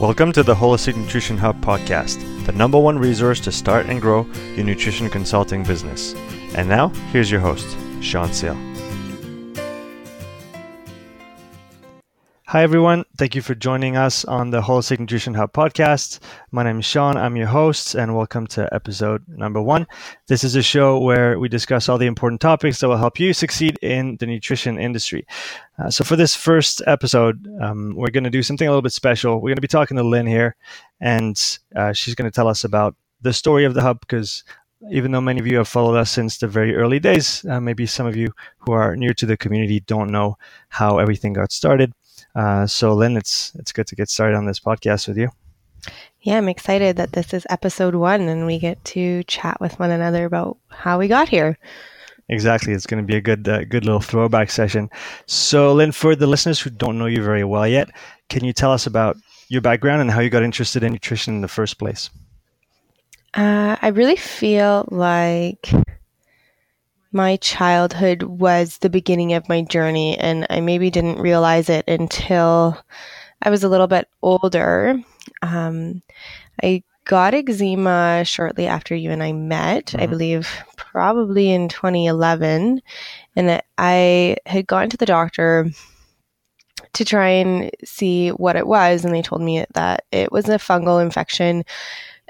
Welcome to the Holistic Nutrition Hub podcast, the number one resource to start and grow your nutrition consulting business. And now, here's your host, Sean Seal. Hi, everyone. Thank you for joining us on the Holistic Nutrition Hub podcast. My name is Sean. I'm your host, and welcome to episode number one. This is a show where we discuss all the important topics that will help you succeed in the nutrition industry. Uh, so, for this first episode, um, we're going to do something a little bit special. We're going to be talking to Lynne here, and uh, she's going to tell us about the story of the hub because even though many of you have followed us since the very early days, uh, maybe some of you who are new to the community don't know how everything got started. Uh, so, Lynne, it's it's good to get started on this podcast with you. Yeah, I'm excited that this is episode one and we get to chat with one another about how we got here. Exactly, it's going to be a good uh, good little throwback session. So, Lynne, for the listeners who don't know you very well yet, can you tell us about your background and how you got interested in nutrition in the first place? Uh, I really feel like my childhood was the beginning of my journey, and I maybe didn't realize it until I was a little bit older. Um, I got eczema shortly after you and I met, mm-hmm. I believe probably in 2011. And I had gone to the doctor to try and see what it was, and they told me that it was a fungal infection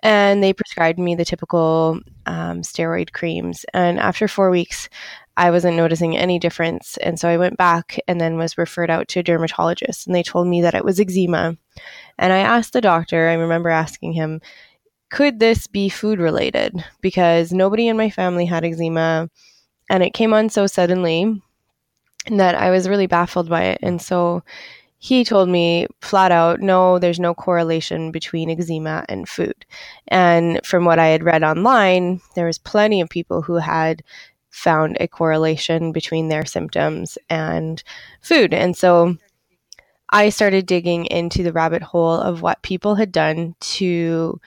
and they prescribed me the typical um, steroid creams. And after four weeks, I wasn't noticing any difference. And so I went back and then was referred out to a dermatologist, and they told me that it was eczema. And I asked the doctor, I remember asking him, could this be food related? Because nobody in my family had eczema, and it came on so suddenly that I was really baffled by it. And so he told me flat out, no, there's no correlation between eczema and food. And from what I had read online, there was plenty of people who had found a correlation between their symptoms and food. And so I started digging into the rabbit hole of what people had done to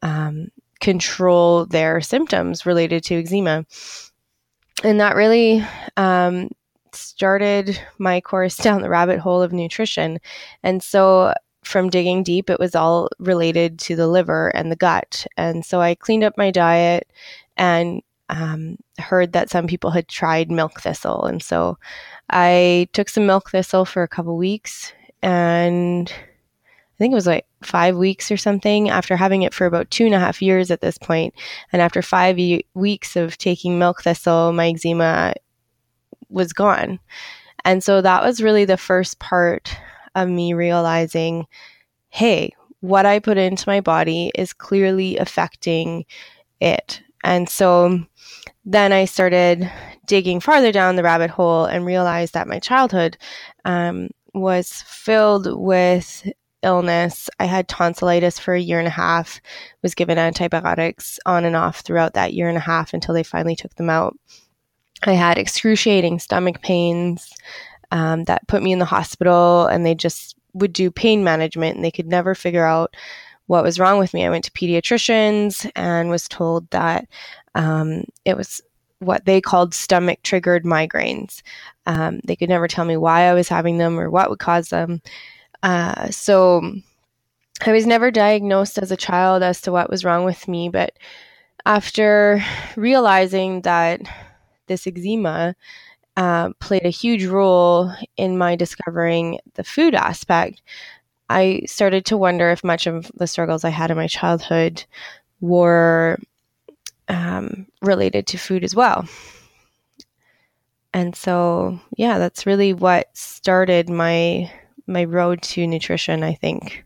um, control their symptoms related to eczema. And that really um, started my course down the rabbit hole of nutrition. And so from digging deep, it was all related to the liver and the gut. And so I cleaned up my diet and um, heard that some people had tried milk thistle. And so I took some milk thistle for a couple weeks and I think it was like five weeks or something after having it for about two and a half years at this point. And after five e- weeks of taking milk thistle, my eczema was gone. And so that was really the first part of me realizing hey, what I put into my body is clearly affecting it. And so then I started digging farther down the rabbit hole and realized that my childhood um, was filled with illness. I had tonsillitis for a year and a half, was given antibiotics on and off throughout that year and a half until they finally took them out. I had excruciating stomach pains um, that put me in the hospital, and they just would do pain management, and they could never figure out what was wrong with me. I went to pediatricians and was told that um, it was what they called stomach triggered migraines. Um, they could never tell me why I was having them or what would cause them. Uh, so I was never diagnosed as a child as to what was wrong with me, but after realizing that this eczema uh, played a huge role in my discovering the food aspect, I started to wonder if much of the struggles I had in my childhood were um, related to food as well. And so, yeah, that's really what started my my road to nutrition. I think.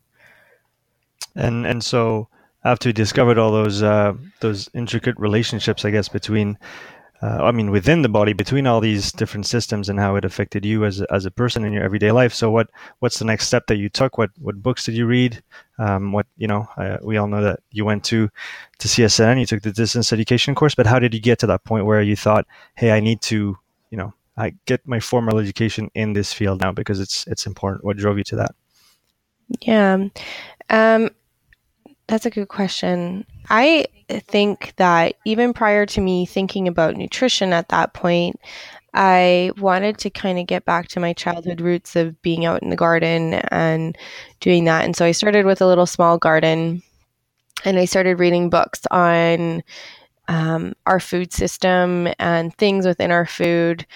And and so after you discovered all those uh, those intricate relationships, I guess between uh, I mean, within the body, between all these different systems, and how it affected you as a, as a person in your everyday life. So, what what's the next step that you took? What what books did you read? Um, what you know, uh, we all know that you went to to CSNN, you took the distance education course, but how did you get to that point where you thought, hey, I need to, you know, I get my formal education in this field now because it's it's important. What drove you to that? Yeah, um, that's a good question. I think that even prior to me thinking about nutrition at that point, I wanted to kind of get back to my childhood roots of being out in the garden and doing that. And so I started with a little small garden and I started reading books on um, our food system and things within our food.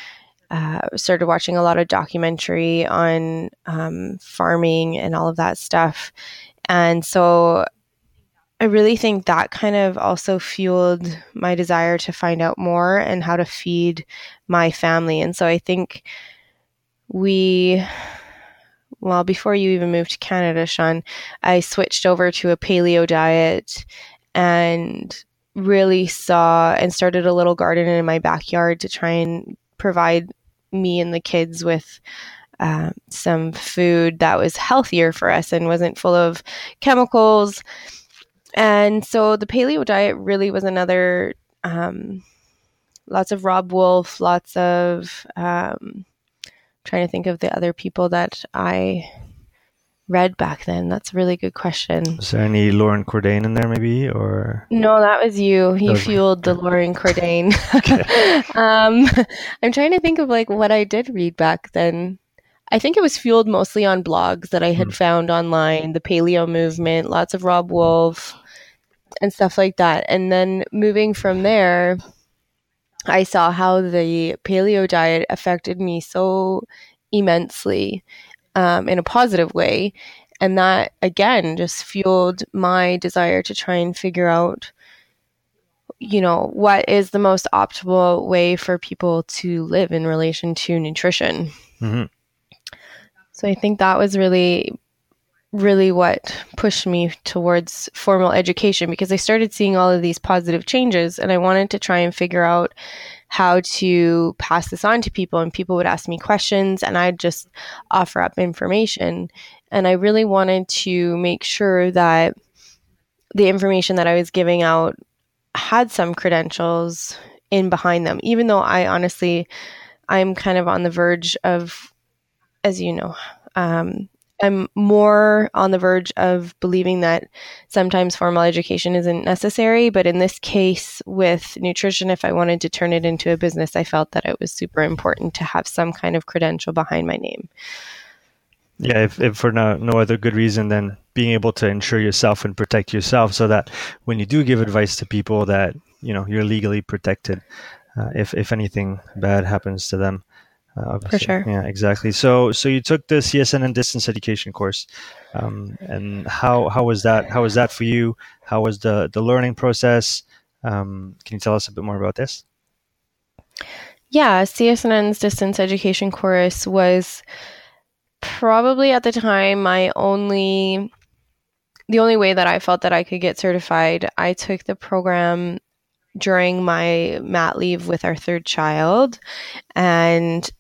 Uh, started watching a lot of documentary on um, farming and all of that stuff. And so I really think that kind of also fueled my desire to find out more and how to feed my family. And so I think we, well, before you even moved to Canada, Sean, I switched over to a paleo diet and really saw and started a little garden in my backyard to try and provide me and the kids with uh, some food that was healthier for us and wasn't full of chemicals and so the paleo diet really was another um, lots of Robb Wolf, lots of um, trying to think of the other people that I read back then. That's a really good question. Is there any Loren Cordain in there, maybe, or no? That was you. He was fueled the Loren Cordain. um, I'm trying to think of like what I did read back then. I think it was fueled mostly on blogs that I had mm. found online, the paleo movement, lots of Robb Wolf and stuff like that. And then moving from there, I saw how the paleo diet affected me so immensely um, in a positive way. And that again just fueled my desire to try and figure out, you know, what is the most optimal way for people to live in relation to nutrition. Mm-hmm. So I think that was really, really what pushed me towards formal education because I started seeing all of these positive changes and I wanted to try and figure out how to pass this on to people. And people would ask me questions and I'd just offer up information. And I really wanted to make sure that the information that I was giving out had some credentials in behind them, even though I honestly, I'm kind of on the verge of as you know, um, I'm more on the verge of believing that sometimes formal education isn't necessary. But in this case, with nutrition, if I wanted to turn it into a business, I felt that it was super important to have some kind of credential behind my name. Yeah, if, if for no, no other good reason than being able to insure yourself and protect yourself so that when you do give advice to people that, you know, you're legally protected uh, if, if anything bad happens to them. Uh, For sure. Yeah, exactly. So, so you took the CSNN and distance education course, um, and how how was that? How was that for you? How was the the learning process? Um, can you tell us a bit more about this? Yeah, CSNN's distance education course was probably at the time my only the only way that I felt that I could get certified. I took the program during my mat leave with our third child and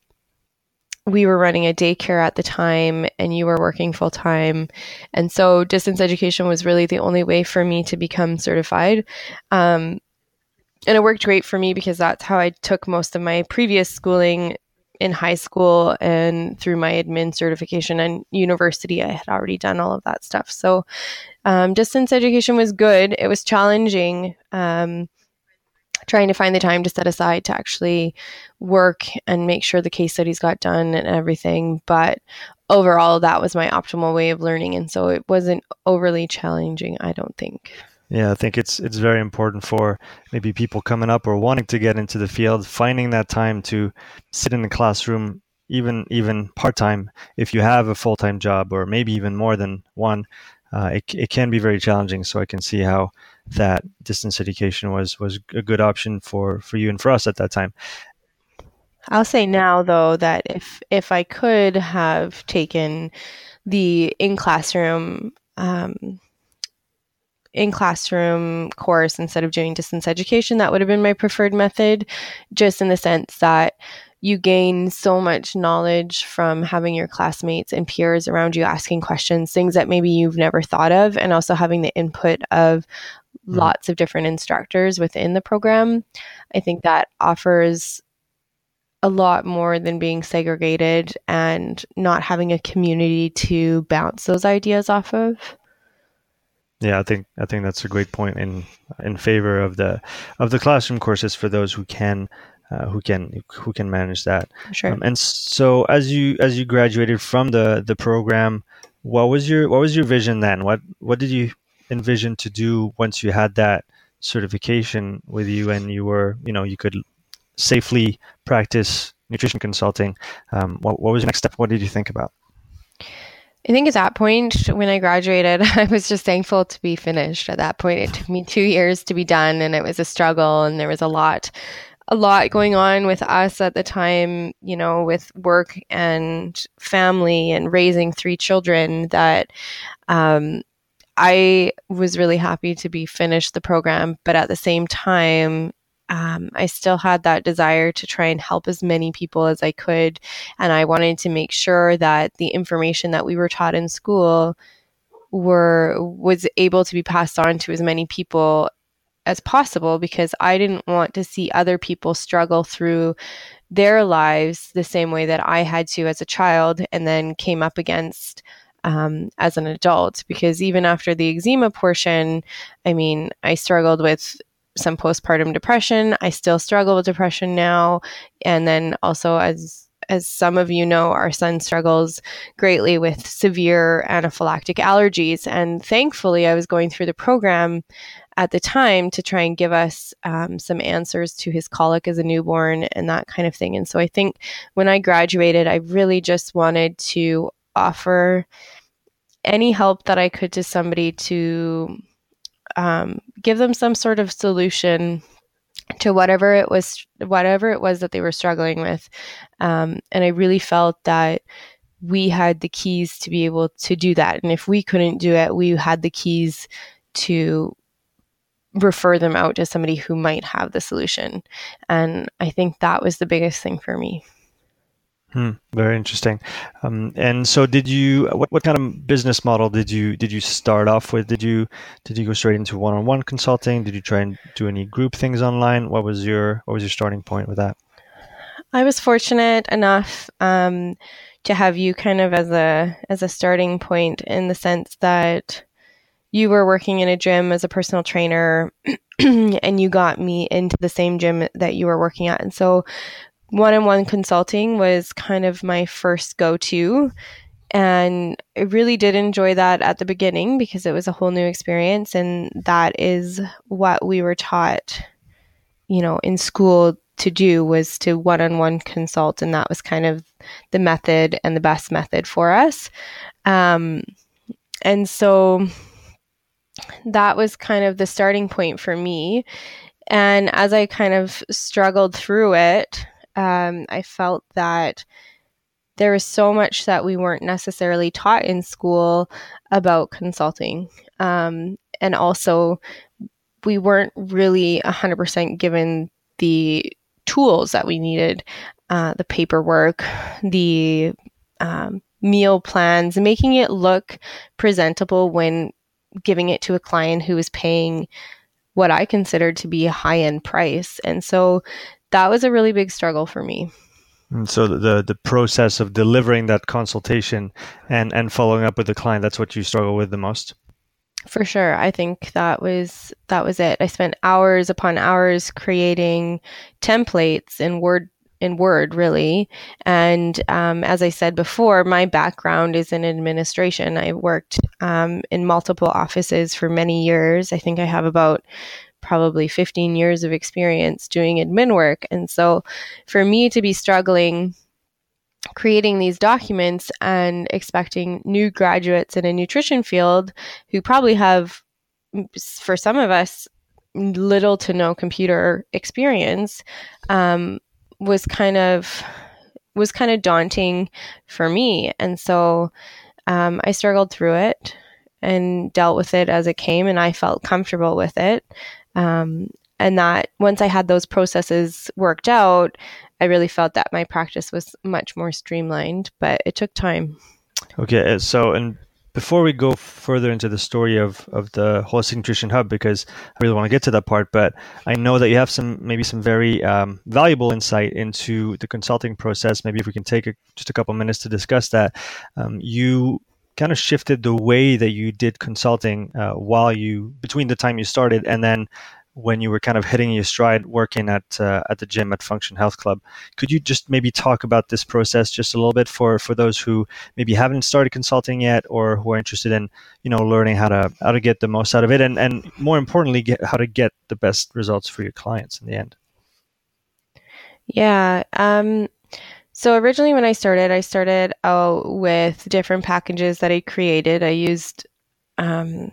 we were running a daycare at the time and you were working full time. And so distance education was really the only way for me to become certified. Um, and it worked great for me because that's how I took most of my previous schooling in high school and through my admin certification and university. I had already done all of that stuff. So um, distance education was good. It was challenging. Um, trying to find the time to set aside to actually work and make sure the case studies got done and everything. But overall, that was my optimal way of learning. And so it wasn't overly challenging, I don't think. Yeah, I think it's it's very important for maybe people coming up or wanting to get into the field, finding that time to sit in the classroom, even even part time, if you have a full time job or maybe even more than one. Uh, it, it can be very challenging. So I can see how that distance education was was a good option for for you and for us at that time. I'll say now though that if if I could have taken the in classroom um, in classroom course instead of doing distance education, that would have been my preferred method, just in the sense that you gain so much knowledge from having your classmates and peers around you asking questions, things that maybe you've never thought of, and also having the input of mm-hmm. lots of different instructors within the program. I think that offers a lot more than being segregated and not having a community to bounce those ideas off of. Yeah, I think I think that's a great point in in favor of the of the classroom courses for those who can uh, who can who can manage that. Sure. Um, and so as you as you graduated from the the program, what was your what was your vision then? What what did you envision to do once you had that certification with you and you were you know you could safely practice nutrition consulting? Um, what what was your next step? What did you think about? I think at that point, when I graduated, I was just thankful to be finished. At that point, it took me two years to be done, and it was a struggle, and there was a lot, a lot going on with us at the time. You know, with work and family and raising three children. That um, I was really happy to be finished the program, but at the same time, um, I still had that desire to try and help as many people as I could. And I wanted to make sure that the information that we were taught in school were was able to be passed on to as many people as possible because I didn't want to see other people struggle through their lives the same way that I had to as a child and then came up against um, as an adult. Because even after the eczema portion, I mean, I struggled with some postpartum depression. I still struggle with depression now. And then also as as some of you know, our son struggles greatly with severe anaphylactic allergies. And thankfully, I was going through the program at the time to try and give us um, some answers to his colic as a newborn and that kind of thing. And so I think when I graduated, I really just wanted to offer any help that I could to somebody to um, give them some sort of solution to whatever it was whatever it was that they were struggling with um, and i really felt that we had the keys to be able to do that and if we couldn't do it we had the keys to refer them out to somebody who might have the solution and i think that was the biggest thing for me Hmm, very interesting. Um, and so, did you? What, what kind of business model did you did you start off with? Did you did you go straight into one on one consulting? Did you try and do any group things online? What was your what was your starting point with that? I was fortunate enough um, to have you kind of as a as a starting point in the sense that you were working in a gym as a personal trainer and you got me into the same gym that you were working at and so one on one consulting was kind of my first go to. And I really did enjoy that at the beginning because it was a whole new experience. And that is what we were taught, you know, in school to do was to one on one consult. And that was kind of the method and the best method for us. Um, and so that was kind of the starting point for me. And as I kind of struggled through it, um, I felt that there was so much that we weren't necessarily taught in school about consulting. Um, and also, we weren't really 100% given the tools that we needed uh, the paperwork, the um, meal plans, making it look presentable when giving it to a client who was paying what I considered to be a high end price. And so that was a really big struggle for me. And so the the process of delivering that consultation and and following up with the client that's what you struggle with the most. For sure, I think that was that was it. I spent hours upon hours creating templates in Word in Word, really. And um, as I said before, my background is in administration. I worked um, in multiple offices for many years. I think I have about probably 15 years of experience doing admin work. And so for me to be struggling creating these documents and expecting new graduates in a nutrition field who probably have, for some of us, little to no computer experience um, was kind of was kind of daunting for me and so um, i struggled through it and dealt with it as it came and i felt comfortable with it um, and that once I had those processes worked out, I really felt that my practice was much more streamlined, but it took time. Okay, uh, so and before we go further into the story of, of the holistic nutrition hub, because I really want to get to that part, but I know that you have some maybe some very um, valuable insight into the consulting process. Maybe if we can take a, just a couple minutes to discuss that. Um, you kind of shifted the way that you did consulting uh, while you between the time you started and then when you were kind of hitting your stride working at uh, at the gym at Function Health Club. Could you just maybe talk about this process just a little bit for for those who maybe haven't started consulting yet or who are interested in you know learning how to how to get the most out of it and and more importantly get how to get the best results for your clients in the end. Yeah. Um, so originally, when I started, I started out with different packages that I created. I used um,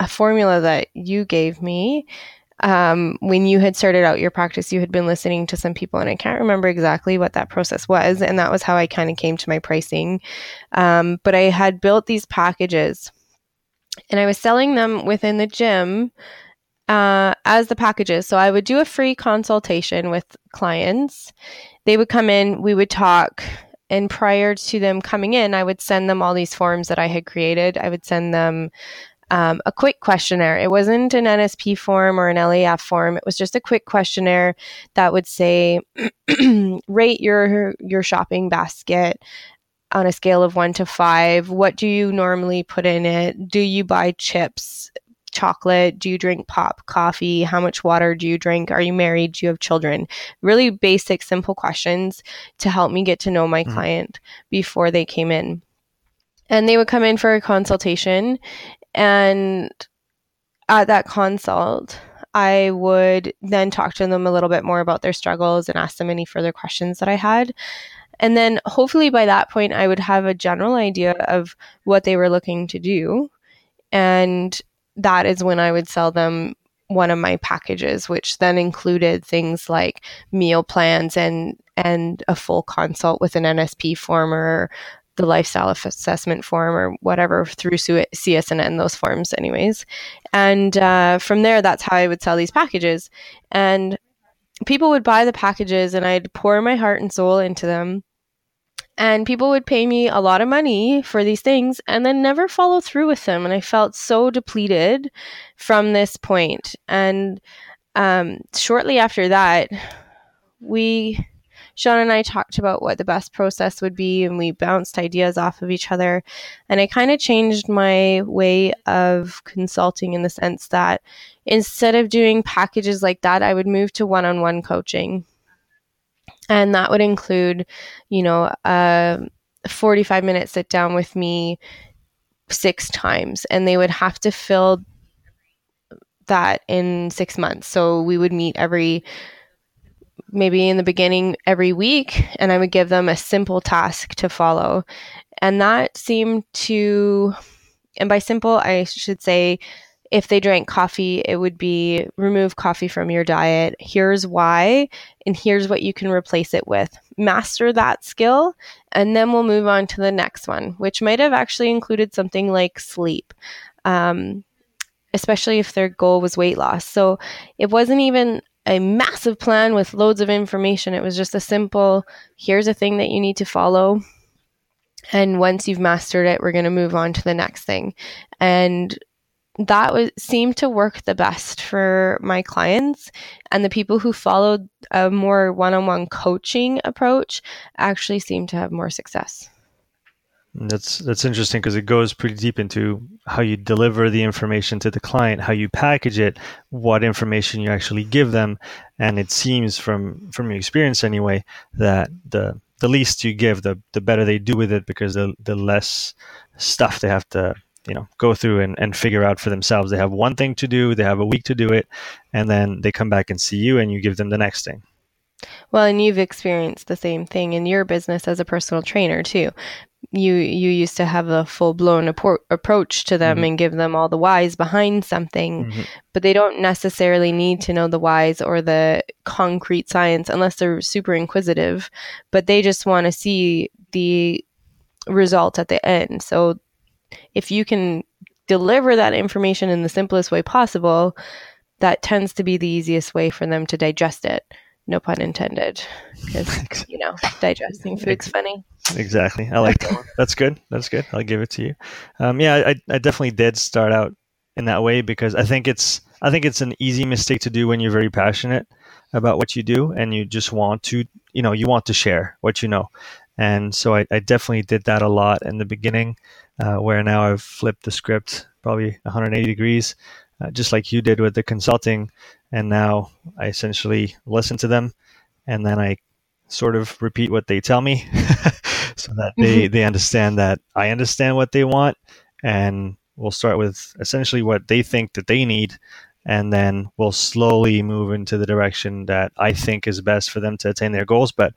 a formula that you gave me um, when you had started out your practice, you had been listening to some people, and I can't remember exactly what that process was. And that was how I kind of came to my pricing. Um, but I had built these packages and I was selling them within the gym uh, as the packages. So I would do a free consultation with clients. They would come in, we would talk. And prior to them coming in, I would send them all these forms that I had created. I would send them um, a quick questionnaire. It wasn't an NSP form or an LAF form. It was just a quick questionnaire that would say, rate your your shopping basket on a scale of one to five. What do you normally put in it? Do you buy chips? chocolate? Do you drink pop coffee? How much water do you drink? Are you married? Do you have children? Really basic, simple questions to help me get to know my mm. client before they came in. And they would come in for a consultation, and at that consult, I would then talk to them a little bit more about their struggles and ask them any further questions that I had. And then hopefully by that point, I would have a general idea of what they were looking to do. And that is when I would sell them one of my packages, which then included things like meal plans and and a full consult with an NSP form or the lifestyle assessment form or whatever through CSNN, those forms, anyways. And uh, from there, that's how I would sell these packages. And people would buy the packages, and I'd pour my heart and soul into them. And people would pay me a lot of money for these things and then never follow through with them. And I felt so depleted from this point. And um, shortly after that, we Sean and I talked about what the best process would be, and we bounced ideas off of each other. And I kind of changed my way of consulting in the sense that instead of doing packages like that, I would move to one on one coaching. And that would include, you know, a 45 minute sit down with me six times, and they would have to fill that in six months. So we would meet every maybe in the beginning every week, and I would give them a simple task to follow. And that seemed to, and by simple, I should say, if they drank coffee, it would be remove coffee from your diet. Here's why, and here's what you can replace it with. Master that skill, and then we'll move on to the next one, which might have actually included something like sleep. Um, especially if their goal was weight loss. So it wasn't even a massive plan with loads of information. It was just a simple here's a thing that you need to follow. And once you've mastered it, we're going to move on to the next thing. And that was seemed to work the best for my clients and the people who followed a more one-on-one coaching approach actually seemed to have more success. That's that's interesting because it goes pretty deep into how you deliver the information to the client, how you package it, what information you actually give them, and it seems from from your experience anyway that the the least you give, the the better they do with it because the the less stuff they have to you know go through and, and figure out for themselves. They have one thing to do, they have a week to do it, and then they come back and see you and you give them the next thing. Well, and you've experienced the same thing in your business as a personal trainer too you you used to have a full blown approach to them mm-hmm. and give them all the whys behind something, mm-hmm. but they don't necessarily need to know the whys or the concrete science unless they're super inquisitive. But they just want to see the result at the end. So if you can deliver that information in the simplest way possible, that tends to be the easiest way for them to digest it. No pun intended, because you know digesting food's funny. Exactly. I like that one. That's good. That's good. I'll give it to you. Um, yeah, I, I definitely did start out in that way because I think it's I think it's an easy mistake to do when you're very passionate about what you do and you just want to you know you want to share what you know and so I, I definitely did that a lot in the beginning uh, where now I've flipped the script probably 180 degrees uh, just like you did with the consulting. And now I essentially listen to them and then I sort of repeat what they tell me so that they, mm-hmm. they understand that I understand what they want. And we'll start with essentially what they think that they need. And then we'll slowly move into the direction that I think is best for them to attain their goals. But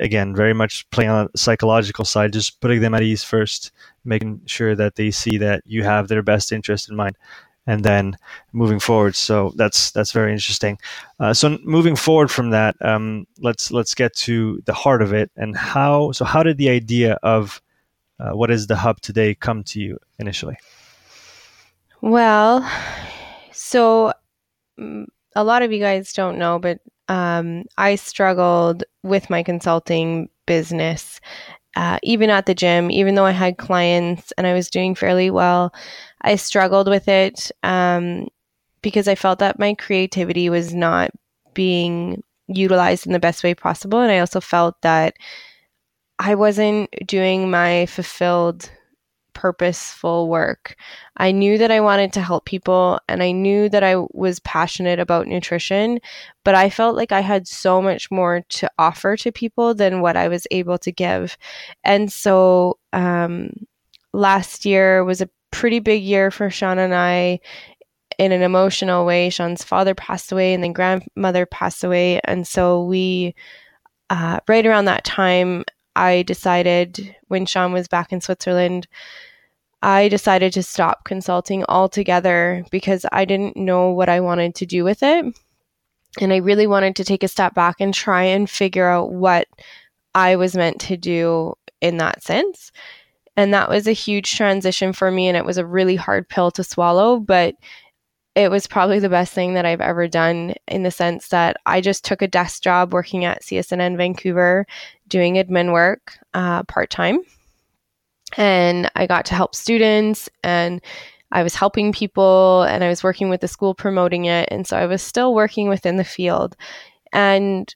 again, very much playing on the psychological side, just putting them at ease first, making sure that they see that you have their best interest in mind, and then moving forward. So that's that's very interesting. Uh, so moving forward from that, um, let's let's get to the heart of it and how. So how did the idea of uh, what is the hub today come to you initially? Well, so mm, a lot of you guys don't know, but um, I struggled with my consulting business. Uh, even at the gym, even though I had clients and I was doing fairly well, I struggled with it um, because I felt that my creativity was not being utilized in the best way possible. And I also felt that I wasn't doing my fulfilled purposeful work. I knew that I wanted to help people and I knew that I was passionate about nutrition, but I felt like I had so much more to offer to people than what I was able to give. And so um, last year was a pretty big year for Sean and I in an emotional way. Sean's father passed away and then grandmother passed away. And so we, uh, right around that time, I decided when Sean was back in Switzerland, I decided to stop consulting altogether because I didn't know what I wanted to do with it. And I really wanted to take a step back and try and figure out what I was meant to do in that sense. And that was a huge transition for me. And it was a really hard pill to swallow, but it was probably the best thing that I've ever done in the sense that I just took a desk job working at CSNN Vancouver doing admin work uh, part time. And I got to help students and I was helping people and I was working with the school promoting it. And so I was still working within the field. And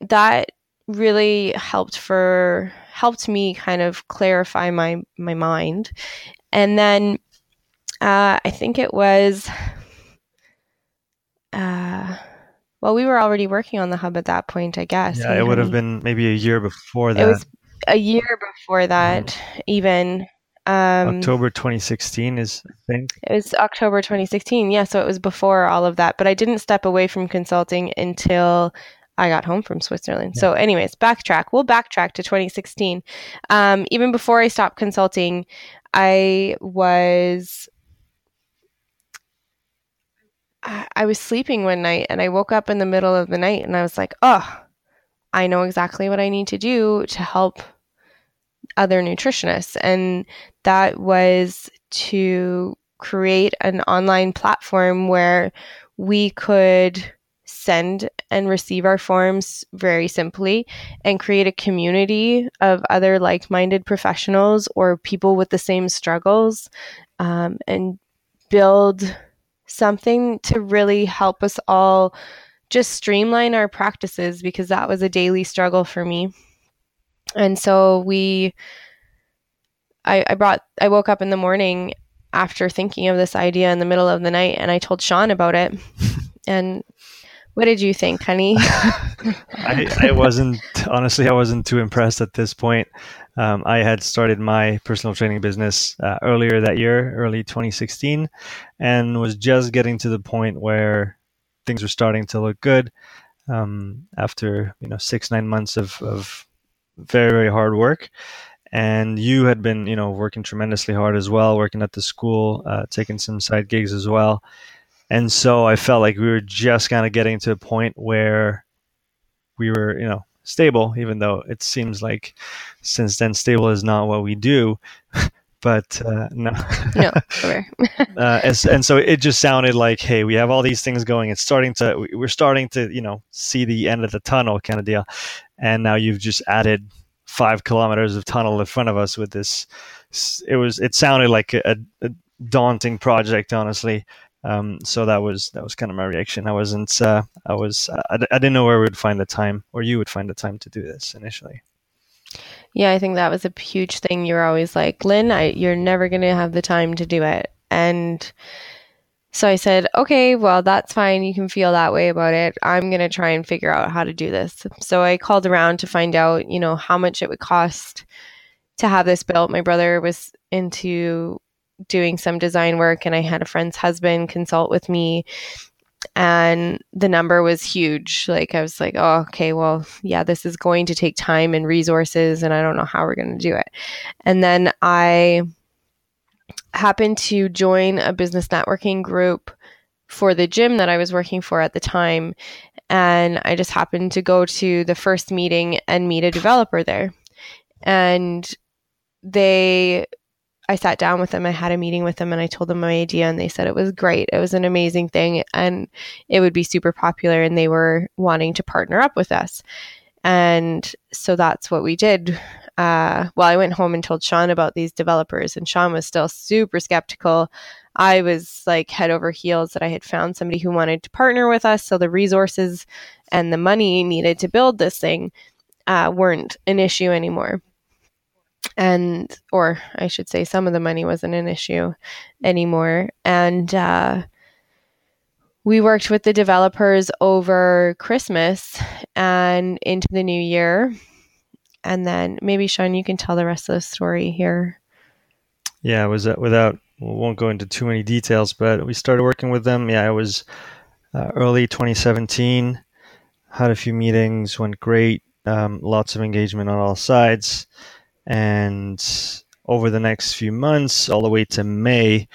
that really helped for helped me kind of clarify my my mind. And then uh, I think it was uh, well, we were already working on the hub at that point, I guess. Yeah, it would have been maybe a year before that. It was a year before that, mm. even. Um, October 2016 is, I think. It was October 2016. Yeah, so it was before all of that. But I didn't step away from consulting until I got home from Switzerland. Yeah. So, anyways, backtrack. We'll backtrack to 2016. Um, even before I stopped consulting, I was I was sleeping one night and I woke up in the middle of the night and I was like, oh, I know exactly what I need to do to help other nutritionists. And that was to create an online platform where we could send and receive our forms very simply and create a community of other like minded professionals or people with the same struggles um, and build something to really help us all just streamline our practices because that was a daily struggle for me. And so we, I, I brought, I woke up in the morning after thinking of this idea in the middle of the night and I told Sean about it. and what did you think, honey? I, I wasn't, honestly, I wasn't too impressed at this point. Um, I had started my personal training business uh, earlier that year, early 2016, and was just getting to the point where things were starting to look good um, after you know six nine months of, of very very hard work. And you had been you know working tremendously hard as well, working at the school, uh, taking some side gigs as well. And so I felt like we were just kind of getting to a point where we were, you know, stable, even though it seems like since then stable is not what we do. but uh, no, no, uh, and, and, so it just sounded like, hey, we have all these things going. It's starting to, we're starting to, you know, see the end of the tunnel kind of deal. And now you've just added five kilometers of tunnel in front of us with this. It was, it sounded like a, a daunting project, honestly. Um, so that was that was kind of my reaction. I wasn't uh, I was I, I didn't know where we would find the time or you would find the time to do this initially. Yeah, I think that was a huge thing. You were always like, Lynne, I, you're never going to have the time to do it. And So I said, okay, well, that's fine. You can feel that way about it. I'm going to try and figure out how to do this. So I called around to find out, you know, how much it would cost to have this built. My brother was into doing some design work, and I had a friend's husband consult with me. And the number was huge. Like, I was like, oh, okay, well, yeah, this is going to take time and resources, and I don't know how we're going to do it. And then I happened to join a business networking group for the gym that I was working for at the time. And I just happened to go to the first meeting and meet a developer there. And they, I sat down with them, I had a meeting with them, and I told them my idea, and they said it was great. It was an amazing thing, and it would be super popular, and they were wanting to partner up with us. And so that's what we did uh, well, I went home and told Sean about these developers, and Sean was still super skeptical. I was like head over heels that I had found somebody who wanted to partner with us. So the resources and the money needed to build this thing uh, weren't an issue anymore. And, or I should say, some of the money wasn't an issue anymore. And, uh, we worked with the developers over Christmas and into the new year and then maybe Sean, you can tell the rest of the story here. Yeah, was that without we won't go into too many details, but we started working with them. Yeah, it was uh, early 2017. Had a few meetings, went great. Um, lots of engagement on all sides, and over the next few months, all the way to May,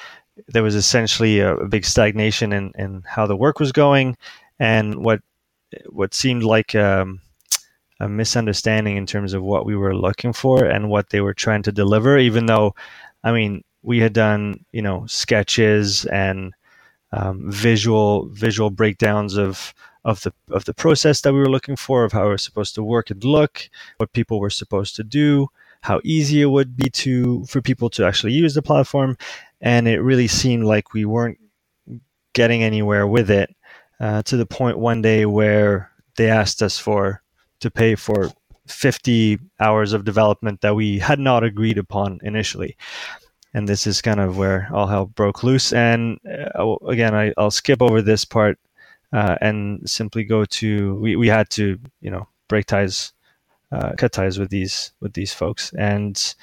there was essentially a, big stagnation in, in how the work was going, and what what seemed like um, a misunderstanding in terms of what we were looking for and what they were trying to deliver. Even though, I mean, we had done you know sketches and um, visual visual breakdowns of of the of the process that we were looking for, of how it was supposed to work and look, what people were supposed to do, how easy it would be to for people to actually use the platform, and it really seemed like we weren't getting anywhere with it. Uh, to the point one day where they asked us for to pay for 50 hours of development that we had not agreed upon initially. And this is kind of where all hell broke loose. And uh, again, I, will skip over this part uh, and simply go to we, we had to you know break ties, uh, cut ties with these with these folks and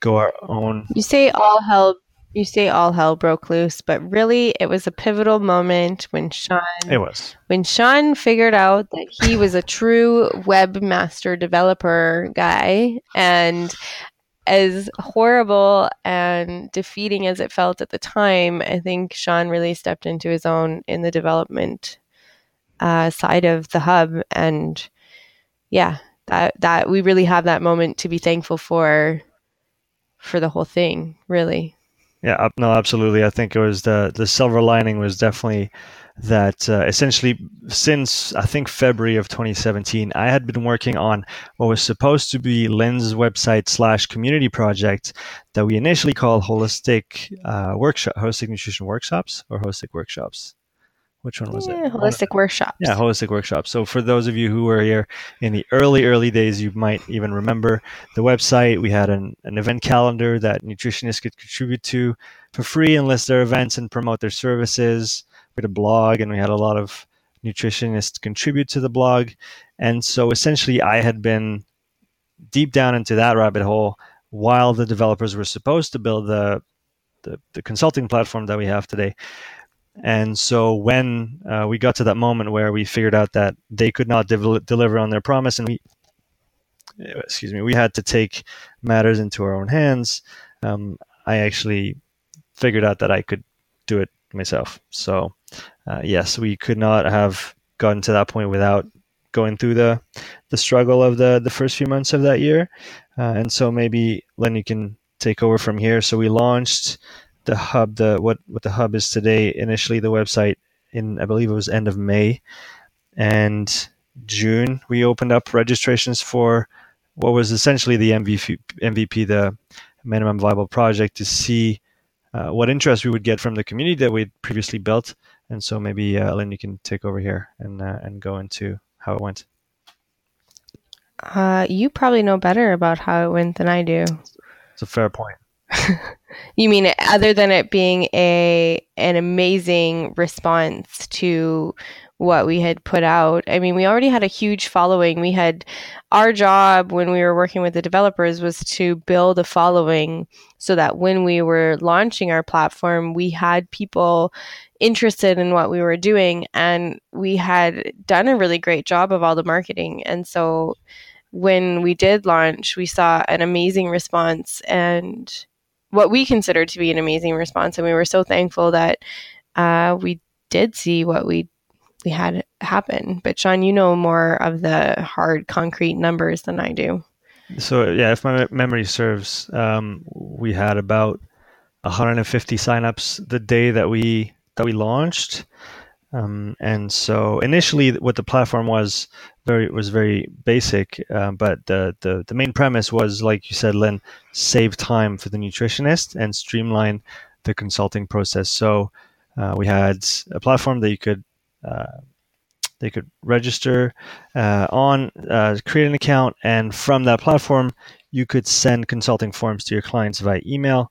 go our own. You say all hell you say all hell broke loose, but really it was a pivotal moment when Sean It was. When Sean figured out that he was a true webmaster developer guy and as horrible and defeating as it felt at the time, I think Sean really stepped into his own in the development uh, side of the hub, and yeah, that that we really have that moment to be thankful for for the whole thing, really. Yeah, no, absolutely. I think it was the the silver lining was definitely that uh, essentially since I think February of 2017, I had been working on what was supposed to be Lynne's website slash community project that we initially called holistic uh, workshop, holistic nutrition workshops or holistic workshops which one was yeah, it? Holistic workshops. Yeah, holistic workshops. So for those of you who were here in the early, early days, you might even remember the website. We had an, an event calendar that nutritionists could contribute to for free and list their events and promote their services. We had a blog and we had a lot of nutritionists contribute to the blog. And so essentially I had been deep down into that rabbit hole while the developers were supposed to build the the, the consulting platform that we have today. And so when uh, we got to that moment where we figured out that they could not de- deliver on their promise, and we, excuse me, we had to take matters into our own hands. Um, I actually figured out that I could do it myself. So uh, yes, we could not have gotten to that point without going through the the struggle of the the first few months of that year. Uh, and so maybe Lynne, you can take over from here. So we launched the hub, the what what the hub is today. Initially, the website in I believe it was end of May, and June we opened up registrations for what was essentially the MVP, MVP the minimum viable project, to see uh, what interest we would get from the community that we'd previously built. And so maybe uh, Lynne, you can take over here and uh, and go into how it went. Uh, you probably know better about how it went than I do. It's a fair point. You mean other than it being a an amazing response to what we had put out. I mean, we already had a huge following. We had our job when we were working with the developers was to build a following so that when we were launching our platform, we had people interested in what we were doing and we had done a really great job of all the marketing. And so when we did launch, we saw an amazing response and what we considered to be an amazing response. And we were so thankful that uh, we did see what we we had happen. But Sean, you know more of the hard, concrete numbers than I do. So yeah, if my memory serves, um, we had about 150 signups the day that we that we launched. Um, and so initially, what the platform was very was very basic, uh, but the, the the main premise was, like you said, Lynne, save time for the nutritionist and streamline the consulting process. So uh, we had a platform that you could uh, they could register uh, on, uh, create an account, and from that platform, you could send consulting forms to your clients via email,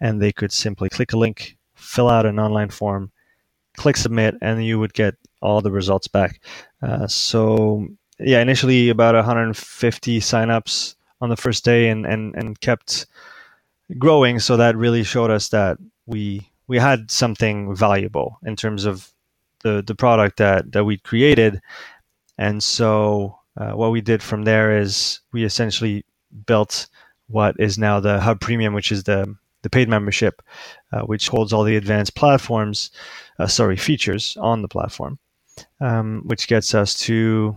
and they could simply click a link, fill out an online form, click submit, and you would get all the results back. Uh, so, yeah, initially about 150 signups on the first day, and and and kept growing. So that really showed us that we we had something valuable in terms of the the product that that we created, and so uh, what we did from there is we essentially built what is now the Hub Premium, which is the the paid membership, uh, which holds all the advanced platforms, uh, sorry, features on the platform, um, which gets us to,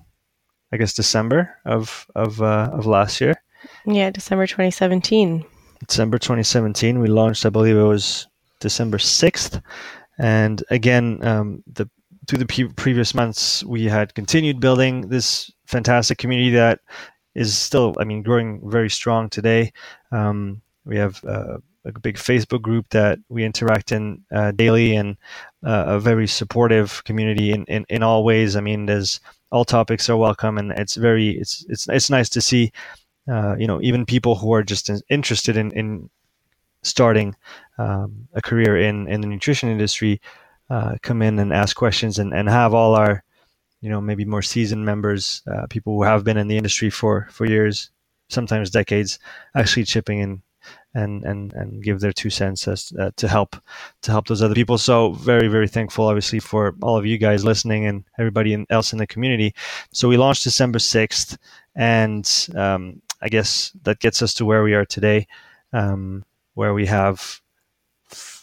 I guess, December of of uh, of last year. Yeah, December 2017. December 2017, we launched. I believe it was December 6th, and again, um, the through the pre- previous months, we had continued building this fantastic community that is still, I mean, growing very strong today. Um, we have uh, a big Facebook group that we interact in uh, daily and uh, a very supportive community in, in, in all ways. I mean, there's all topics are welcome and it's very, it's, it's, it's nice to see, uh, you know, even people who are just interested in, in starting um, a career in, in the nutrition industry uh, come in and ask questions and, and have all our, you know, maybe more seasoned members, uh, people who have been in the industry for, for years, sometimes decades, actually chipping in and, and, and give their two cents as, uh, to help to help those other people. So very very thankful, obviously, for all of you guys listening and everybody in, else in the community. So we launched December sixth, and um, I guess that gets us to where we are today, um, where we have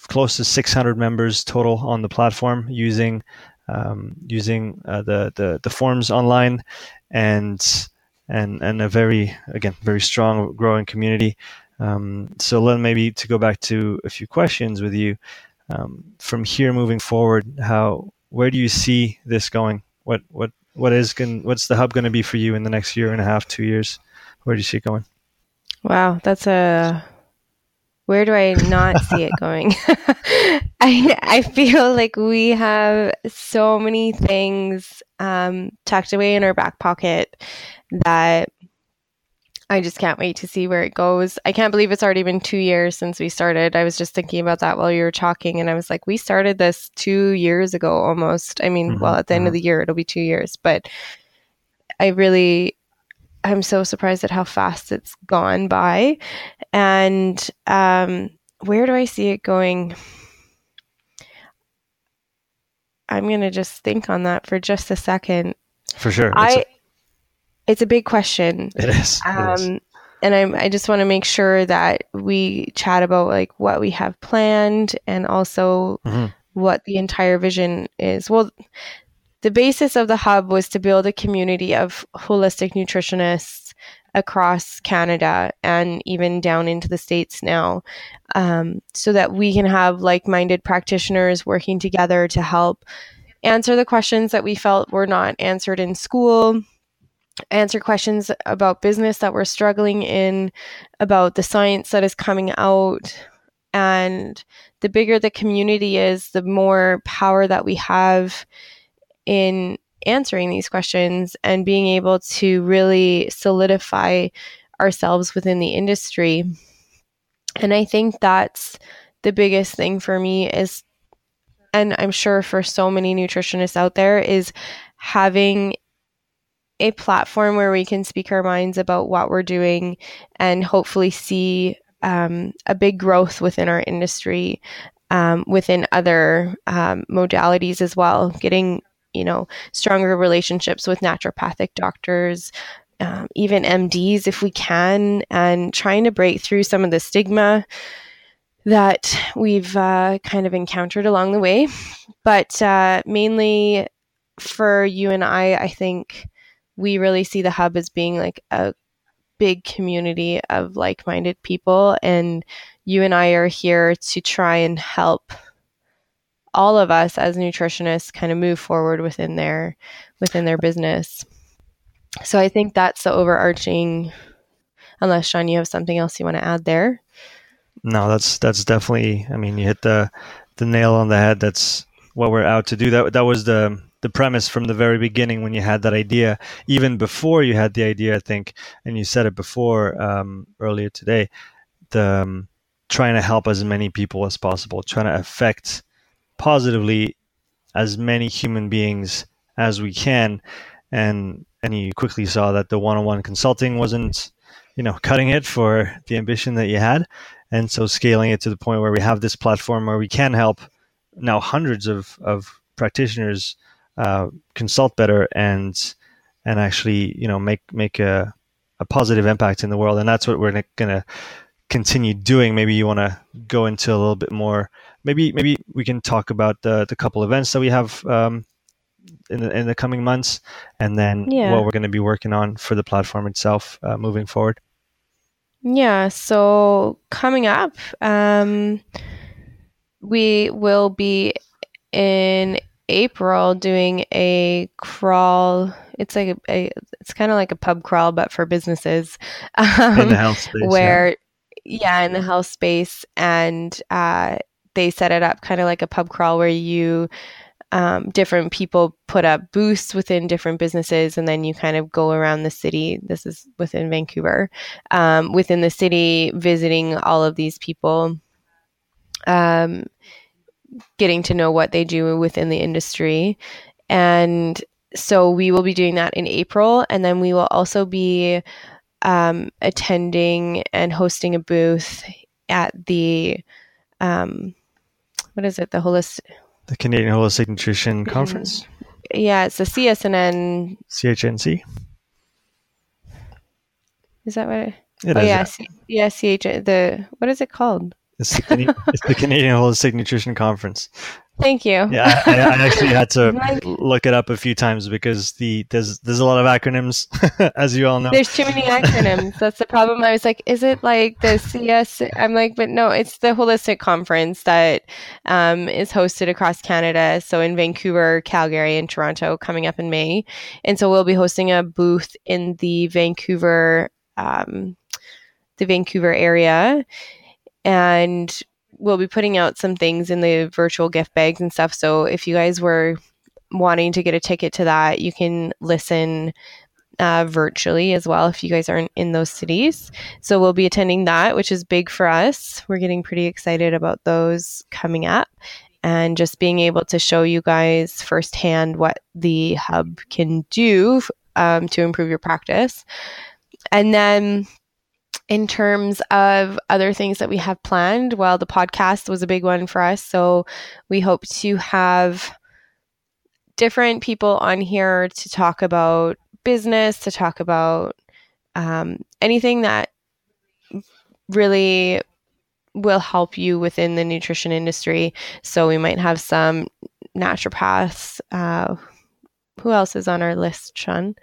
close to 600 members total on the platform using um, using uh, the, the the forms online and and and a very again very strong growing community. Um, so Lynne, maybe to go back to a few questions with you um, from here moving forward, how where do you see this going? What what what is going what's the hub going to be for you in the next year and a half, two years? Where do you see it going? Wow, that's a where do I not see it going? I I feel like we have so many things um, tucked away in our back pocket that I just can't wait to see where it goes. I can't believe it's already been two years since we started. I was just thinking about that while you were talking, and I was like, we started this two years ago almost. I mean, mm-hmm. well, at the end of mm-hmm. the year, it'll be two years, but I really I'm so surprised at how fast it's gone by. And um, where do I see it going? I'm going to just think on that for just a second. For sure. I, it's a, it's a big question. It is. Um, it is. And I'm, I just want to make sure that we chat about like what we have planned and also mm-hmm. what the entire vision is. Well, the basis of the hub was to build a community of holistic nutritionists across Canada and even down into the States now, um, so that we can have like minded practitioners working together to help answer the questions that we felt were not answered in school. Answer questions about business that we're struggling in, about the science that is coming out, and the bigger the community is, the more power that we have in answering these questions and being able to really solidify ourselves within the industry. And I think that's the biggest thing for me is and I'm sure for so many nutritionists out there is having a platform where we can speak our minds about what we're doing and hopefully see um, a big growth within our industry, um, within other um, modalities as well, getting you know stronger relationships with naturopathic doctors, um, even MDs if we can, and trying to break through some of the stigma that we've uh, kind of encountered along the way. But uh, mainly for you and I, I think we really see the hub as being like a big community of like minded people. And you and I are here to try and help all of us as nutritionists kind of move forward within their within their business. So I think that's the overarching unless Sean you have something else you want to add there. No, that's that's definitely I mean you hit the the nail on the head. That's what we're out to do. That that was the the premise from the very beginning when you had that idea, even before you had the idea, I think, and you said it before um, earlier today, the um, trying to help as many people as possible, trying to affect positively as many human beings as we can, and and you quickly saw that the one-on-one consulting wasn't, you know, cutting it for the ambition that you had, and so scaling it to the point where we have this platform where we can help now hundreds of of practitioners uh, consult better and and actually you know make make a, a positive impact in the world. And that's what we're going to continue doing. Maybe you want to go into a little bit more maybe maybe we can talk about the the couple events that we have um, in the in the coming months and then yeah. what we're going to be working on for the platform itself uh, moving forward. Yeah. So coming up um, we will be in April doing a crawl. It's like a, a it's kind of like a pub crawl, but for businesses. Um, in the health space, where yeah. yeah, in the health space, and uh, they set it up kind of like a pub crawl where you. Um, different people put up booths within different businesses, and then you kind of go around the city. This is within Vancouver, um, within the city, visiting all of these people. Um, getting to know what they do within the industry. And so we will be doing that in April. And then we will also be um, attending and hosting a booth at the, um, what is it, the holistic? The Canadian Holistic Nutrition mm-hmm. Conference? Yeah, it's the CSNN. CHNC? Is that what it, it oh, is, yeah, C- yeah, CH, the, what is it called? It's the, it's the Canadian Holistic Nutrition Conference. Thank you. Yeah, I, I actually had to look it up a few times because the there's there's a lot of acronyms, as you all know. There's too many acronyms. That's the problem. I was like, is it like the CS? I'm like, but no, it's the holistic conference that um, is hosted across Canada. So in Vancouver, Calgary, and Toronto, coming up in May, and so we'll be hosting a booth in the Vancouver, um, the Vancouver area and we'll be putting out some things in the virtual gift bags and stuff. So if you guys were wanting to get a ticket to that, you can listen uh, virtually as well if you guys aren't in those cities. So we'll be attending that, which is big for us. We're getting pretty excited about those coming up and just being able to show you guys firsthand what the hub can do um, to improve your practice. And then in terms of other things that we have planned, well, the podcast was a big one for us. So we hope to have different people on here to talk about business, to talk about um, anything that really will help you within the nutrition industry. So we might have some naturopaths. Uh, who else is on our list, Sean?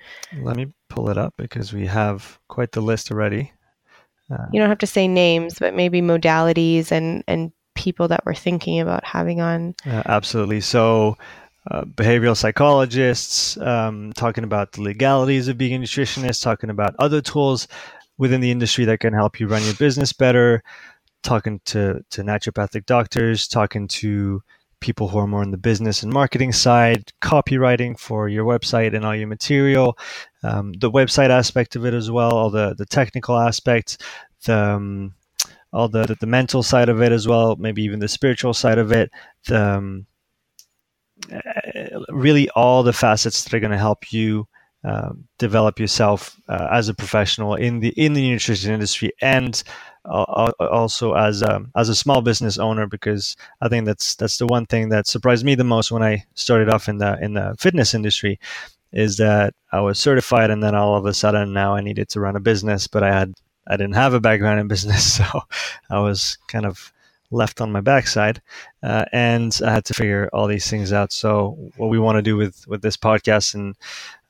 Let me pull it up because we have quite the list already. Uh, you don't have to say names, but maybe modalities and and people that we're thinking about having on. Uh, absolutely. So. Uh, behavioral psychologists um, talking about the legalities of being a nutritionist, talking about other tools within the industry that can help you run your business better, talking to, to naturopathic doctors, talking to people who are more on the business and marketing side, copywriting for your website and all your material, um, the website aspect of it as well, all the, the technical aspects, the, um, all the, the, the mental side of it as well, maybe even the spiritual side of it, the, um, uh, really all the facets that are going to help you uh, develop yourself uh, as a professional in the in the nutrition industry and also as a, as a small business owner because I think that's that's the one thing that surprised me the most when I started off in the in the fitness industry is that I was certified and then all of a sudden now I needed to run a business but I had I didn't have a background in business so I was kind of left on my backside uh, and I had to figure all these things out. So what we want to do with with this podcast and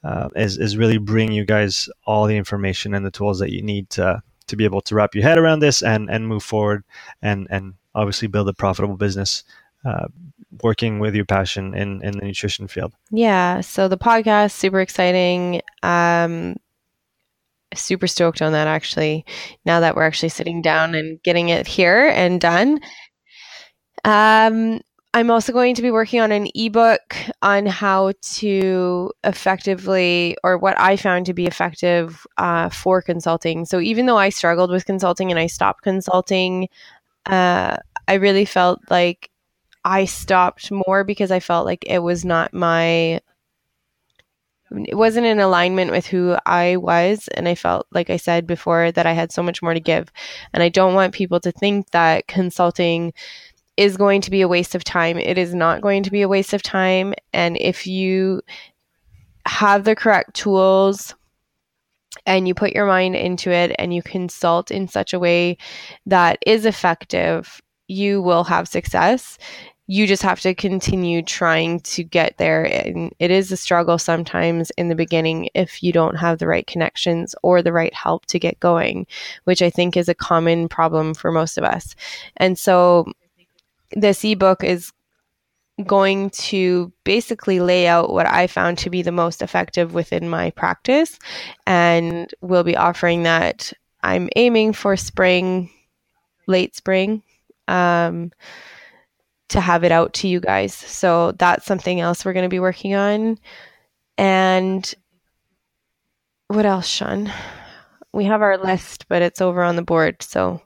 uh, is, is really bring you guys all the information and the tools that you need to, to be able to wrap your head around this and, and move forward and, and obviously build a profitable business uh, working with your passion in, in the nutrition field. Yeah. So the podcast, super exciting. Um, super stoked on that actually, now that we're actually sitting down and getting it here and done. Um, I'm also going to be working on an ebook on how to effectively, or what I found to be effective uh, for consulting. So, even though I struggled with consulting and I stopped consulting, uh, I really felt like I stopped more because I felt like it was not my, it wasn't in alignment with who I was. And I felt, like I said before, that I had so much more to give. And I don't want people to think that consulting, is going to be a waste of time. It is not going to be a waste of time. And if you have the correct tools and you put your mind into it and you consult in such a way that is effective, you will have success. You just have to continue trying to get there. And it is a struggle sometimes in the beginning if you don't have the right connections or the right help to get going, which I think is a common problem for most of us. And so this ebook is going to basically lay out what I found to be the most effective within my practice. And we'll be offering that. I'm aiming for spring, late spring, um, to have it out to you guys. So that's something else we're going to be working on. And what else, Sean? We have our list, but it's over on the board. So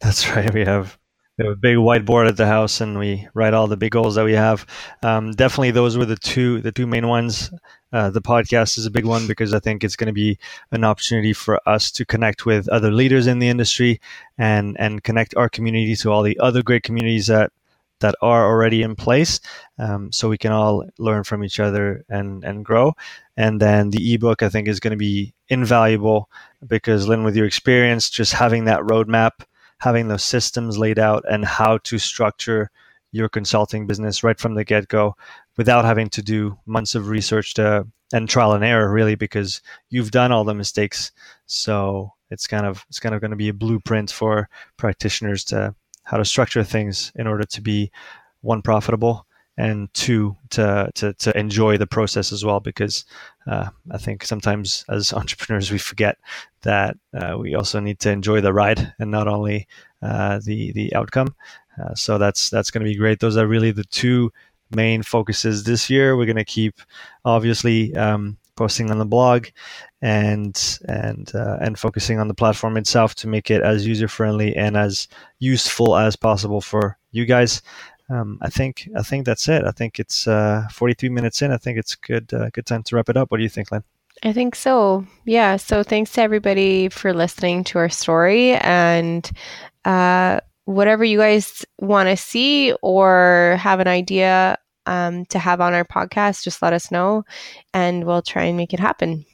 that's right. We have we have a big whiteboard at the house and we write all the big goals that we have. Um, definitely, those were the two the two main ones. Uh, the podcast is a big one because I think it's going to be an opportunity for us to connect with other leaders in the industry and and connect our community to all the other great communities that that are already in place, um, so we can all learn from each other and and grow. And then the ebook I think is going to be invaluable because Lynne, with your experience, just having that roadmap having those systems laid out and how to structure your consulting business right from the get go without having to do months of research to and trial and error really because you've done all the mistakes. So it's kind of it's kind of going to be a blueprint for practitioners to how to structure things in order to be one profitable and two to to, to enjoy the process as well because uh, I think sometimes as entrepreneurs we forget that uh, we also need to enjoy the ride and not only uh, the the outcome. Uh, so that's that's going to be great. Those are really the two main focuses this year. We're going to keep obviously um, posting on the blog and and uh, and focusing on the platform itself to make it as user friendly and as useful as possible for you guys um, I think I think that's it. I think it's uh, 43 minutes in. I think it's good uh, good time to wrap it up. What do you think, Lynne? I think so. Yeah. So thanks to everybody for listening to our story and uh, whatever you guys want to see or have an idea um, to have on our podcast, just let us know and we'll try and make it happen.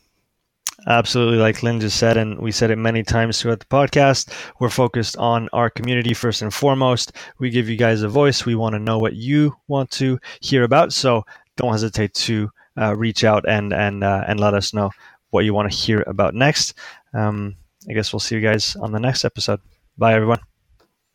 Absolutely, like Lynne just said, and we said it many times throughout the podcast, we're focused on our community first and foremost. We give you guys a voice. We want to know what you want to hear about, so don't hesitate to uh, reach out and and uh, and let us know what you want to hear about next. Um, I guess we'll see you guys on the next episode. Bye, everyone.